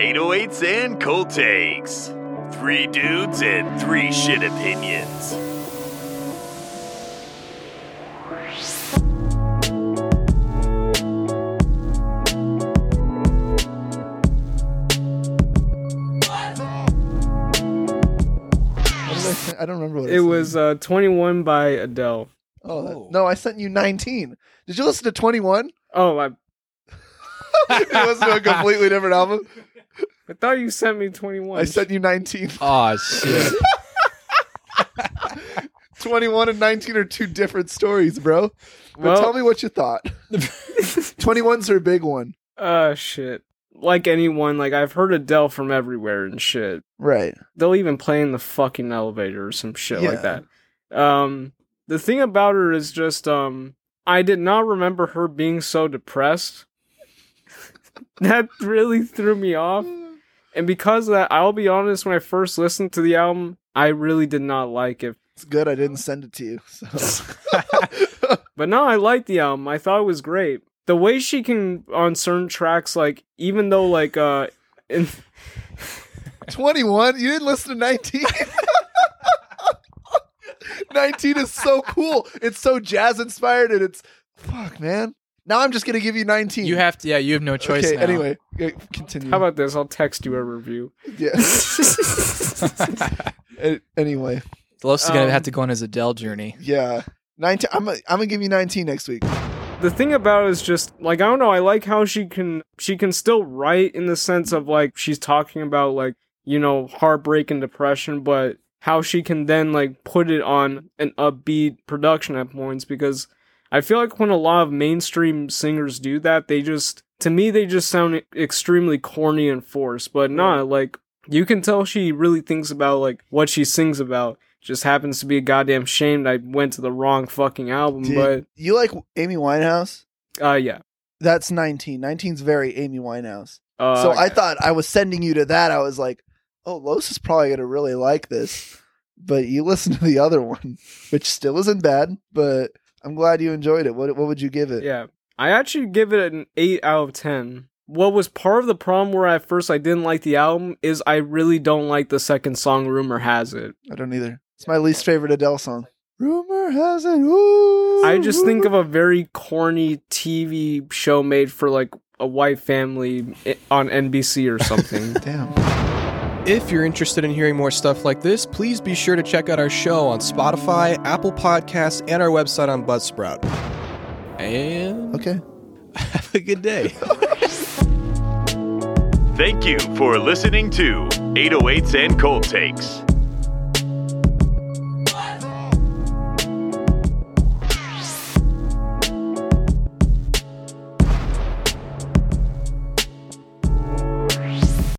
808s and cold takes. Three dudes and three shit opinions. I, I don't remember what I It was uh, 21 by Adele. Oh, that- Oh. no, I sent you 19. Did you listen to 21? Oh, I, it was to a completely different album. I thought you sent me 21. I sent you 19. Oh shit. 21 and 19 are two different stories, bro. But Well- tell me what you thought. 21's her big one. Uh, shit. Like anyone, like I've heard Adele from everywhere and shit. Right. They'll even play in the fucking elevator or some shit like Yeah. that. Um, the thing about her is just, um, I did not remember her being so depressed. that really threw me off. And because of that, I'll be honest, when I first listened to the album, I really did not like it. It's good I didn't send it to you. So. But no, I liked the album. I thought it was great. The way she can on certain tracks, like even though like uh in 21? You didn't listen to 19? 19 is so cool. It's so jazz inspired and it's fuck, man. Now I'm just gonna give you 19. You have to. Yeah, you have no choice okay, now. anyway, continue. how about this? I'll text you a review. yeah. A- anyway, Los is gonna Um, have to go on his Adele journey. yeah. 19 I'm gonna, I'm gonna give you 19 next week. The thing about it is just like I don't know, I like how she can she can still write in the sense of like she's talking about like, you know, heartbreak and depression, but how she can then like put it on an upbeat production at points because I feel like when a lot of mainstream singers do that, they just to me they just sound extremely corny and forced, but not like you can tell she really thinks about like what she sings about. Just happens to be a goddamn shame that I went to the wrong fucking album, Dude, you like Amy Winehouse? but uh yeah. That's 19. 19's very Amy Winehouse. Uh, so I thought I was sending you to that. I was like, oh, Los is probably going to really like this. But you listen to the other one, which still isn't bad, but I'm glad you enjoyed it. What, what would you give it? Yeah. I actually give it an 8 out of 10. What was part of the problem where at first I didn't like the album is I really don't like the second song, Rumor Has It. I don't either. It's my least favorite Adele song. Rumor has it. Ooh, I just think of a very corny TV show made for like a white family eh, on NBC or something. Damn. If you're interested in hearing more stuff like this, please be sure to check out our show on Spotify, Apple Podcasts, and our website on Buzzsprout. And Okay. have a good day. Thank you for listening to 808s and cold takes.